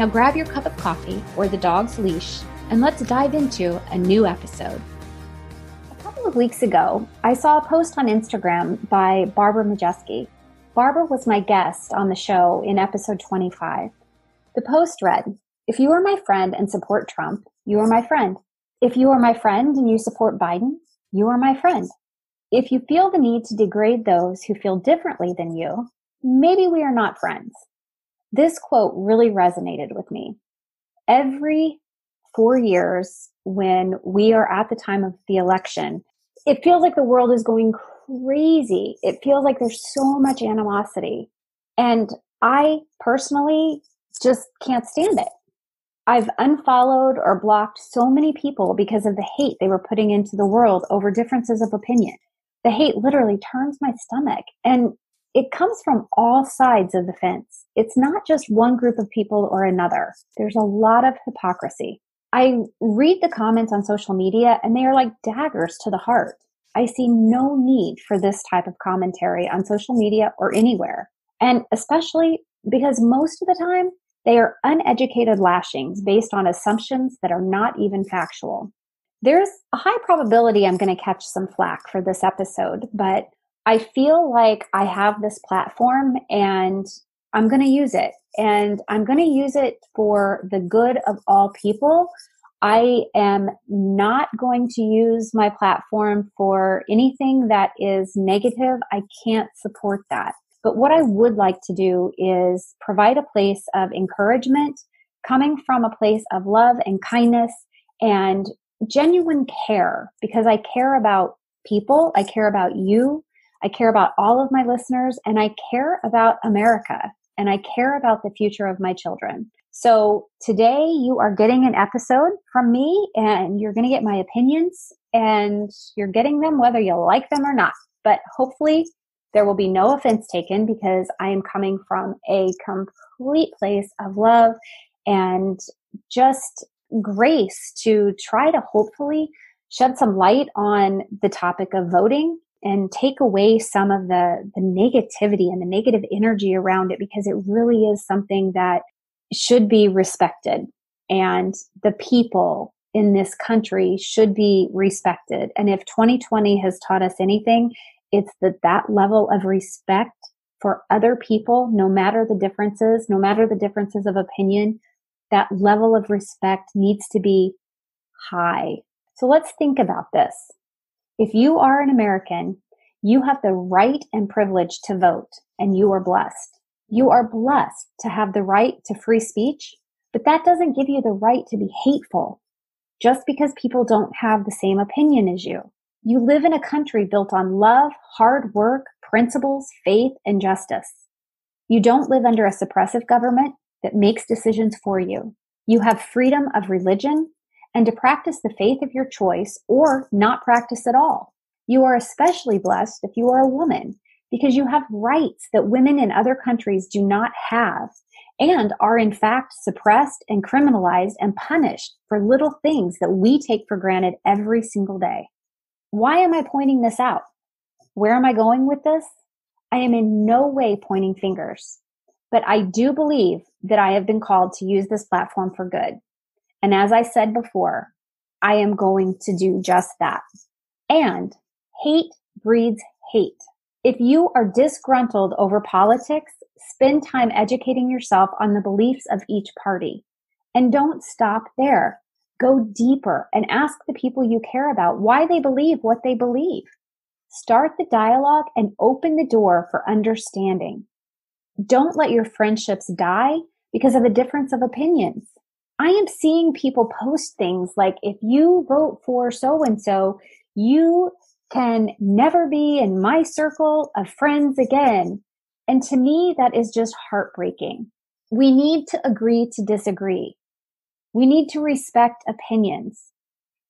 Now grab your cup of coffee or the dog's leash and let's dive into a new episode. A couple of weeks ago, I saw a post on Instagram by Barbara Majeski. Barbara was my guest on the show in episode 25. The post read, If you are my friend and support Trump, you are my friend. If you are my friend and you support Biden, you are my friend. If you feel the need to degrade those who feel differently than you, maybe we are not friends. This quote really resonated with me. Every four years, when we are at the time of the election, it feels like the world is going crazy. It feels like there's so much animosity. And I personally just can't stand it. I've unfollowed or blocked so many people because of the hate they were putting into the world over differences of opinion. The hate literally turns my stomach. And it comes from all sides of the fence. It's not just one group of people or another. There's a lot of hypocrisy. I read the comments on social media and they are like daggers to the heart. I see no need for this type of commentary on social media or anywhere. And especially because most of the time they are uneducated lashings based on assumptions that are not even factual. There's a high probability I'm going to catch some flack for this episode, but I feel like I have this platform and I'm going to use it. And I'm going to use it for the good of all people. I am not going to use my platform for anything that is negative. I can't support that. But what I would like to do is provide a place of encouragement coming from a place of love and kindness and genuine care because I care about people. I care about you. I care about all of my listeners and I care about America and I care about the future of my children. So today you are getting an episode from me and you're going to get my opinions and you're getting them whether you like them or not. But hopefully there will be no offense taken because I am coming from a complete place of love and just grace to try to hopefully shed some light on the topic of voting and take away some of the, the negativity and the negative energy around it because it really is something that should be respected. And the people in this country should be respected. And if 2020 has taught us anything, it's that that level of respect for other people, no matter the differences, no matter the differences of opinion, that level of respect needs to be high. So let's think about this. If you are an American, you have the right and privilege to vote, and you are blessed. You are blessed to have the right to free speech, but that doesn't give you the right to be hateful just because people don't have the same opinion as you. You live in a country built on love, hard work, principles, faith, and justice. You don't live under a suppressive government that makes decisions for you. You have freedom of religion, and to practice the faith of your choice or not practice at all. You are especially blessed if you are a woman because you have rights that women in other countries do not have and are in fact suppressed and criminalized and punished for little things that we take for granted every single day. Why am I pointing this out? Where am I going with this? I am in no way pointing fingers, but I do believe that I have been called to use this platform for good. And as I said before, I am going to do just that. And hate breeds hate. If you are disgruntled over politics, spend time educating yourself on the beliefs of each party. And don't stop there. Go deeper and ask the people you care about why they believe what they believe. Start the dialogue and open the door for understanding. Don't let your friendships die because of a difference of opinions. I am seeing people post things like, if you vote for so and so, you can never be in my circle of friends again. And to me, that is just heartbreaking. We need to agree to disagree. We need to respect opinions.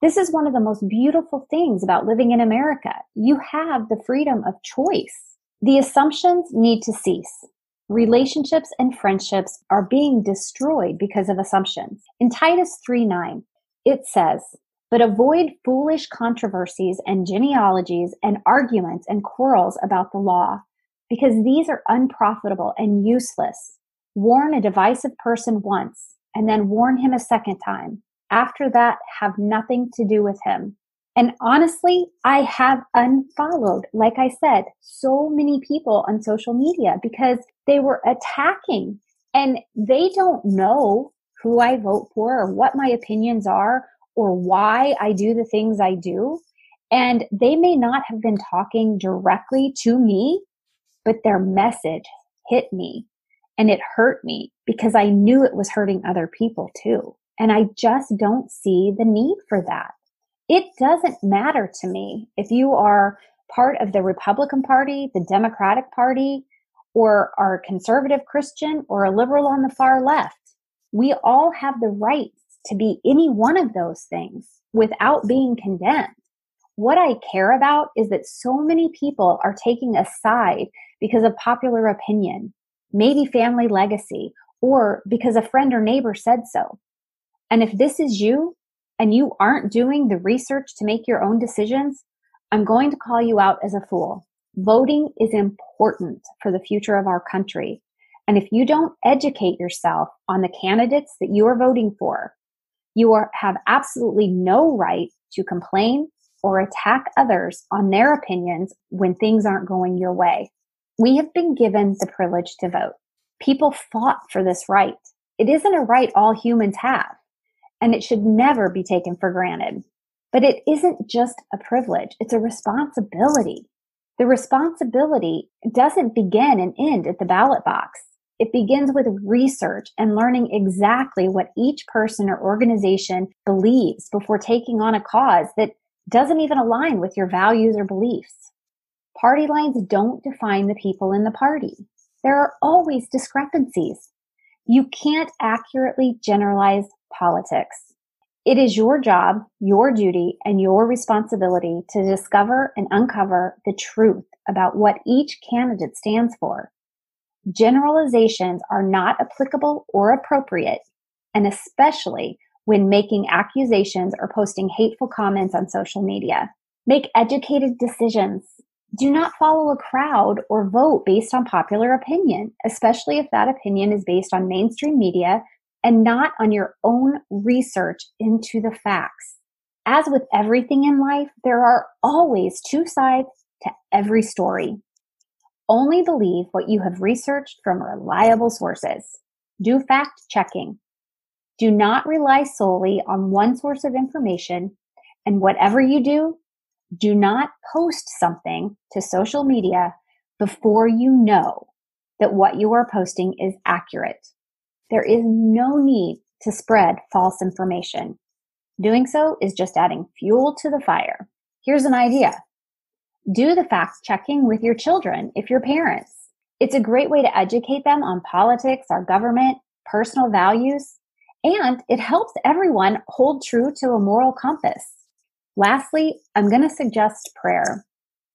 This is one of the most beautiful things about living in America. You have the freedom of choice. The assumptions need to cease. Relationships and friendships are being destroyed because of assumptions. In Titus 3 9, it says, But avoid foolish controversies and genealogies and arguments and quarrels about the law, because these are unprofitable and useless. Warn a divisive person once and then warn him a second time. After that, have nothing to do with him. And honestly, I have unfollowed, like I said, so many people on social media because they were attacking and they don't know who I vote for or what my opinions are or why I do the things I do. And they may not have been talking directly to me, but their message hit me and it hurt me because I knew it was hurting other people too. And I just don't see the need for that. It doesn't matter to me if you are part of the Republican Party, the Democratic Party, or are a conservative Christian or a liberal on the far left. We all have the right to be any one of those things without being condemned. What I care about is that so many people are taking a side because of popular opinion maybe family legacy, or because a friend or neighbor said so. And if this is you and you aren't doing the research to make your own decisions, I'm going to call you out as a fool. Voting is important for the future of our country. And if you don't educate yourself on the candidates that you are voting for, you are, have absolutely no right to complain or attack others on their opinions when things aren't going your way. We have been given the privilege to vote. People fought for this right. It isn't a right all humans have, and it should never be taken for granted. But it isn't just a privilege, it's a responsibility. The responsibility doesn't begin and end at the ballot box. It begins with research and learning exactly what each person or organization believes before taking on a cause that doesn't even align with your values or beliefs. Party lines don't define the people in the party. There are always discrepancies. You can't accurately generalize politics. It is your job, your duty, and your responsibility to discover and uncover the truth about what each candidate stands for. Generalizations are not applicable or appropriate, and especially when making accusations or posting hateful comments on social media. Make educated decisions do not follow a crowd or vote based on popular opinion, especially if that opinion is based on mainstream media and not on your own research into the facts. As with everything in life, there are always two sides to every story. Only believe what you have researched from reliable sources. Do fact checking. Do not rely solely on one source of information, and whatever you do, do not post something to social media before you know that what you are posting is accurate. There is no need to spread false information. Doing so is just adding fuel to the fire. Here's an idea. Do the fact checking with your children if you're parents. It's a great way to educate them on politics, our government, personal values, and it helps everyone hold true to a moral compass. Lastly, I'm going to suggest prayer.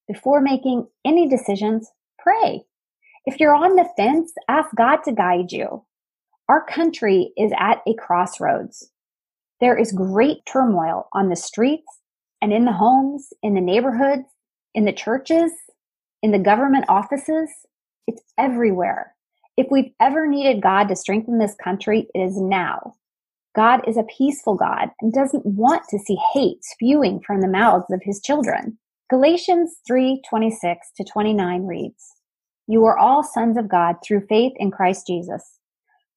Before making any decisions, pray. If you're on the fence, ask God to guide you. Our country is at a crossroads. There is great turmoil on the streets and in the homes, in the neighborhoods, in the churches, in the government offices. It's everywhere. If we've ever needed God to strengthen this country, it is now. God is a peaceful God and doesn't want to see hate spewing from the mouths of his children. Galatians 3:26 to 29 reads, "You are all sons of God through faith in Christ Jesus.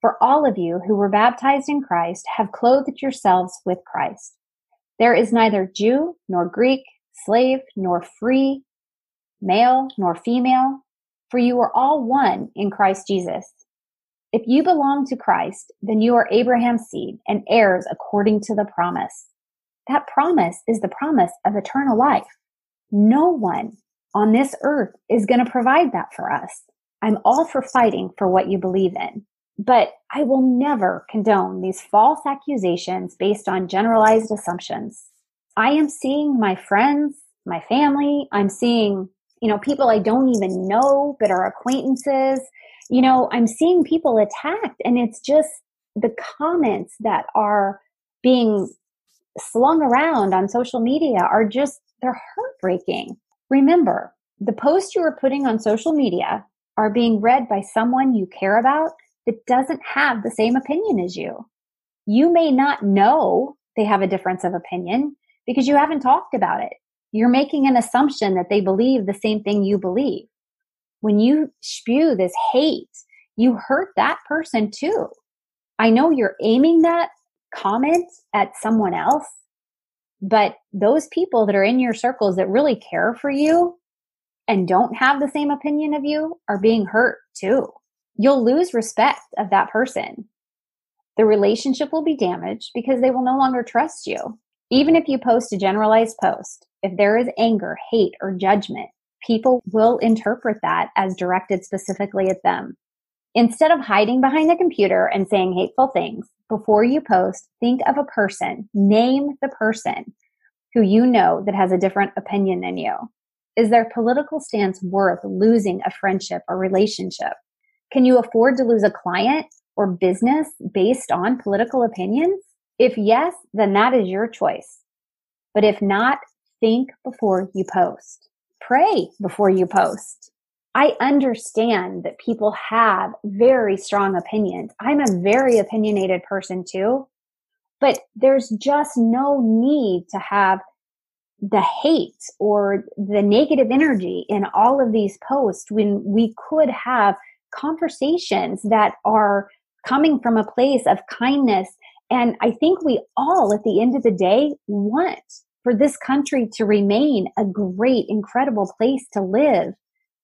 For all of you who were baptized in Christ have clothed yourselves with Christ. There is neither Jew nor Greek, slave nor free, male nor female, for you are all one in Christ Jesus. If you belong to Christ, then you are Abraham's seed and heirs according to the promise. That promise is the promise of eternal life. No one on this earth is going to provide that for us. I'm all for fighting for what you believe in. But I will never condone these false accusations based on generalized assumptions. I am seeing my friends, my family, I'm seeing, you know, people I don't even know but are acquaintances. You know, I'm seeing people attacked and it's just the comments that are being slung around on social media are just, they're heartbreaking. Remember, the posts you are putting on social media are being read by someone you care about that doesn't have the same opinion as you. You may not know they have a difference of opinion because you haven't talked about it. You're making an assumption that they believe the same thing you believe. When you spew this hate, you hurt that person too. I know you're aiming that comment at someone else, but those people that are in your circles that really care for you and don't have the same opinion of you are being hurt too you'll lose respect of that person. The relationship will be damaged because they will no longer trust you. Even if you post a generalized post, if there is anger, hate, or judgment, people will interpret that as directed specifically at them. Instead of hiding behind the computer and saying hateful things, before you post, think of a person, name the person who you know that has a different opinion than you. Is their political stance worth losing a friendship or relationship? Can you afford to lose a client or business based on political opinions? If yes, then that is your choice. But if not, think before you post. Pray before you post. I understand that people have very strong opinions. I'm a very opinionated person too, but there's just no need to have the hate or the negative energy in all of these posts when we could have conversations that are coming from a place of kindness. And I think we all, at the end of the day, want for this country to remain a great, incredible place to live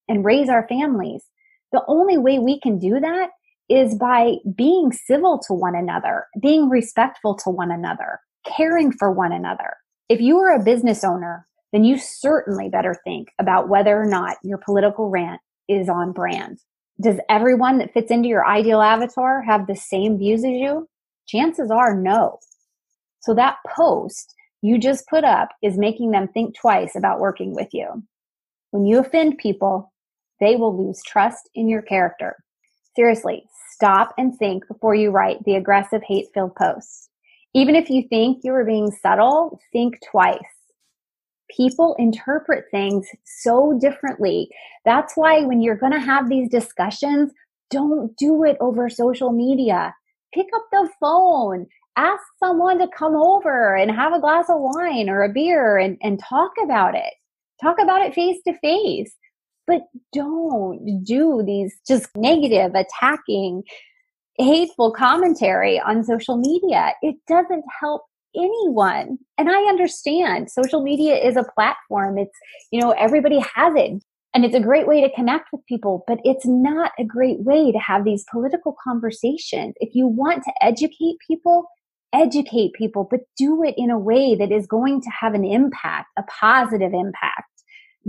and raise our families. The only way we can do that is by being civil to one another, being respectful to one another, caring for one another. If you are a business owner, then you certainly better think about whether or not your political rant is on brand does everyone that fits into your ideal avatar have the same views as you? Chances are no. So that post you just put up is making them think twice about working with you. When you offend people, they will lose trust in your character. Seriously, stop and think before you write the aggressive, hate filled posts. Even if you think you are being subtle, think twice people interpret things so differently. That's why when you're going to have these discussions, don't do it over social media. Pick up the phone, ask someone to come over and have a glass of wine or a beer and, and talk about it. Talk about it face to face. But don't do these just negative, attacking, hateful commentary on social media. It doesn't help anyone. And I understand social media is a platform. It's, you know, everybody has it. And it's a great way to connect with people, but it's not a great way to have these political conversations. If you want to educate people, educate people, but do it in a way that is going to have an impact, a positive impact.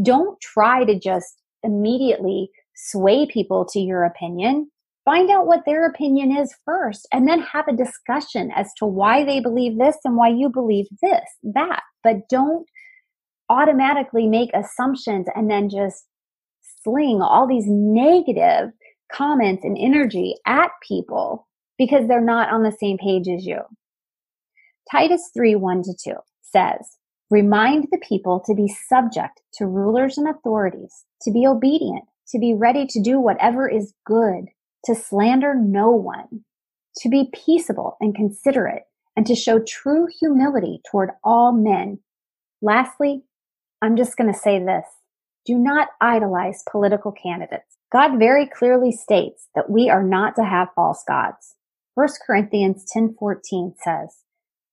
Don't try to just immediately sway people to your opinion find out what their opinion is first and then have a discussion as to why they believe this and why you believe this that. But don't automatically make assumptions and then just sling all these negative comments and energy at people because they're not on the same page as you. Titus 3 1 to 2 says remind the people to be subject to rulers and authorities to be obedient to be ready to do whatever is good to slander no one, to be peaceable and considerate, and to show true humility toward all men. Lastly, I'm just going to say this. Do not idolize political candidates. God very clearly states that we are not to have false gods. 1 Corinthians 10:14 says,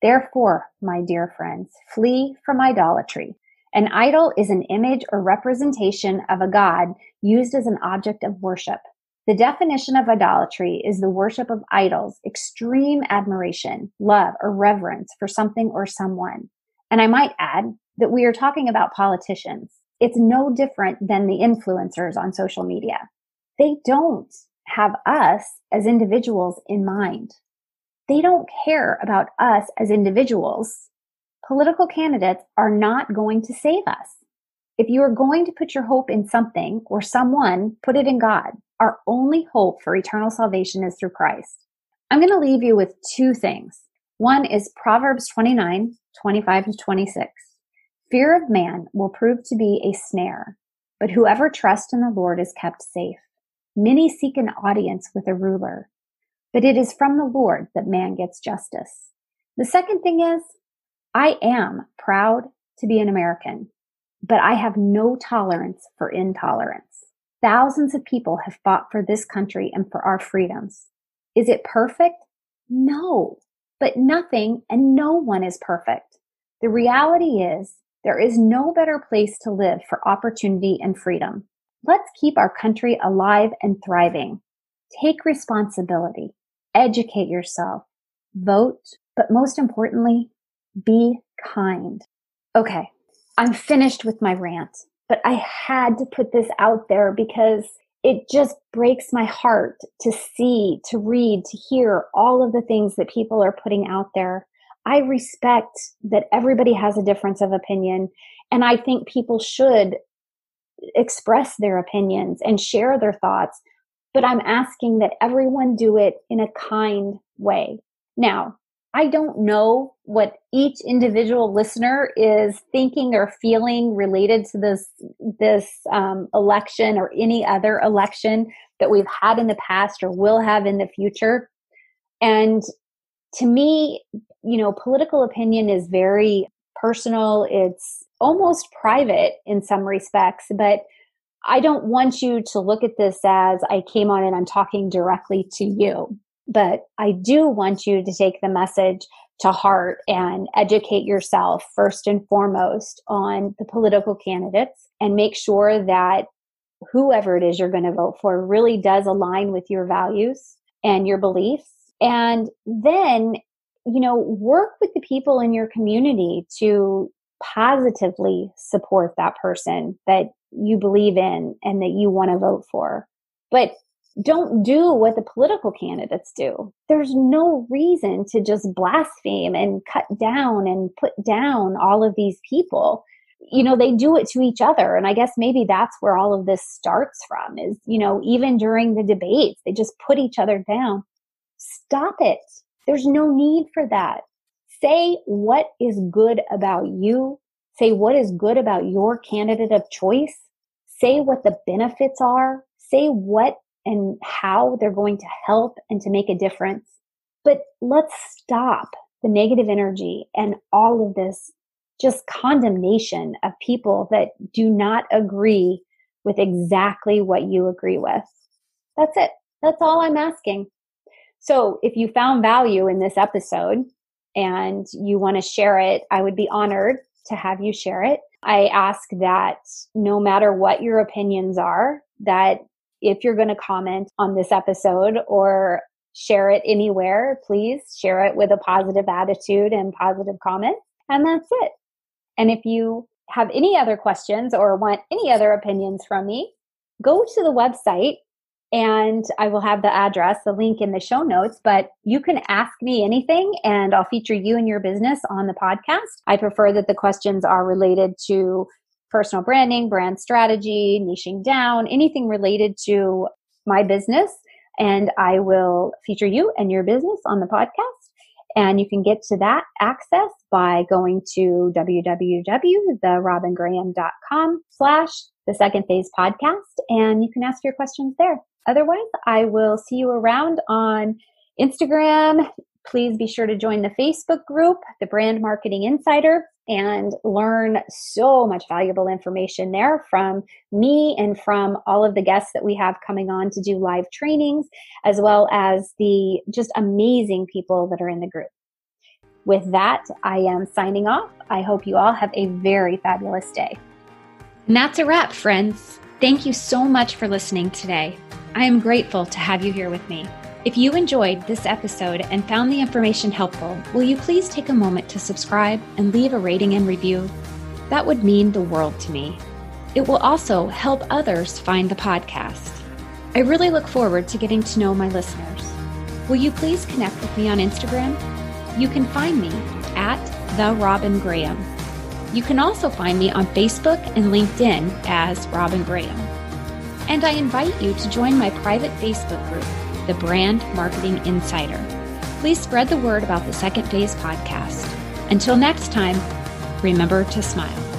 "Therefore, my dear friends, flee from idolatry. An idol is an image or representation of a god used as an object of worship. The definition of idolatry is the worship of idols, extreme admiration, love, or reverence for something or someone. And I might add that we are talking about politicians. It's no different than the influencers on social media. They don't have us as individuals in mind. They don't care about us as individuals. Political candidates are not going to save us. If you are going to put your hope in something or someone, put it in God. Our only hope for eternal salvation is through Christ. I'm going to leave you with two things. One is Proverbs 29, 25 to 26. Fear of man will prove to be a snare, but whoever trusts in the Lord is kept safe. Many seek an audience with a ruler, but it is from the Lord that man gets justice. The second thing is, I am proud to be an American, but I have no tolerance for intolerance. Thousands of people have fought for this country and for our freedoms. Is it perfect? No, but nothing and no one is perfect. The reality is there is no better place to live for opportunity and freedom. Let's keep our country alive and thriving. Take responsibility, educate yourself, vote, but most importantly, be kind. Okay, I'm finished with my rant, but I had to put this out there because it just breaks my heart to see, to read, to hear all of the things that people are putting out there. I respect that everybody has a difference of opinion, and I think people should express their opinions and share their thoughts, but I'm asking that everyone do it in a kind way. Now, I don't know what each individual listener is thinking or feeling related to this this um, election or any other election that we've had in the past or will have in the future. And to me, you know, political opinion is very personal. It's almost private in some respects, but I don't want you to look at this as I came on and I'm talking directly to you. But I do want you to take the message to heart and educate yourself first and foremost on the political candidates and make sure that whoever it is you're going to vote for really does align with your values and your beliefs. And then, you know, work with the people in your community to positively support that person that you believe in and that you want to vote for. But don't do what the political candidates do. There's no reason to just blaspheme and cut down and put down all of these people. You know, they do it to each other. And I guess maybe that's where all of this starts from is, you know, even during the debates, they just put each other down. Stop it. There's no need for that. Say what is good about you. Say what is good about your candidate of choice. Say what the benefits are. Say what and how they're going to help and to make a difference. But let's stop the negative energy and all of this just condemnation of people that do not agree with exactly what you agree with. That's it. That's all I'm asking. So if you found value in this episode and you want to share it, I would be honored to have you share it. I ask that no matter what your opinions are, that if you're going to comment on this episode or share it anywhere, please share it with a positive attitude and positive comment. And that's it. And if you have any other questions or want any other opinions from me, go to the website and I will have the address, the link in the show notes, but you can ask me anything and I'll feature you and your business on the podcast. I prefer that the questions are related to personal branding, brand strategy, niching down, anything related to my business. And I will feature you and your business on the podcast. And you can get to that access by going to www.therobingraham.com slash the second phase podcast. And you can ask your questions there. Otherwise, I will see you around on Instagram, please be sure to join the Facebook group, the Brand Marketing Insider, and learn so much valuable information there from me and from all of the guests that we have coming on to do live trainings, as well as the just amazing people that are in the group. With that, I am signing off. I hope you all have a very fabulous day. And that's a wrap, friends. Thank you so much for listening today. I am grateful to have you here with me. If you enjoyed this episode and found the information helpful, will you please take a moment to subscribe and leave a rating and review? That would mean the world to me. It will also help others find the podcast. I really look forward to getting to know my listeners. Will you please connect with me on Instagram? You can find me at the Robin Graham. You can also find me on Facebook and LinkedIn as Robin Graham. And I invite you to join my private Facebook group the Brand Marketing Insider. Please spread the word about the Second Phase podcast. Until next time, remember to smile.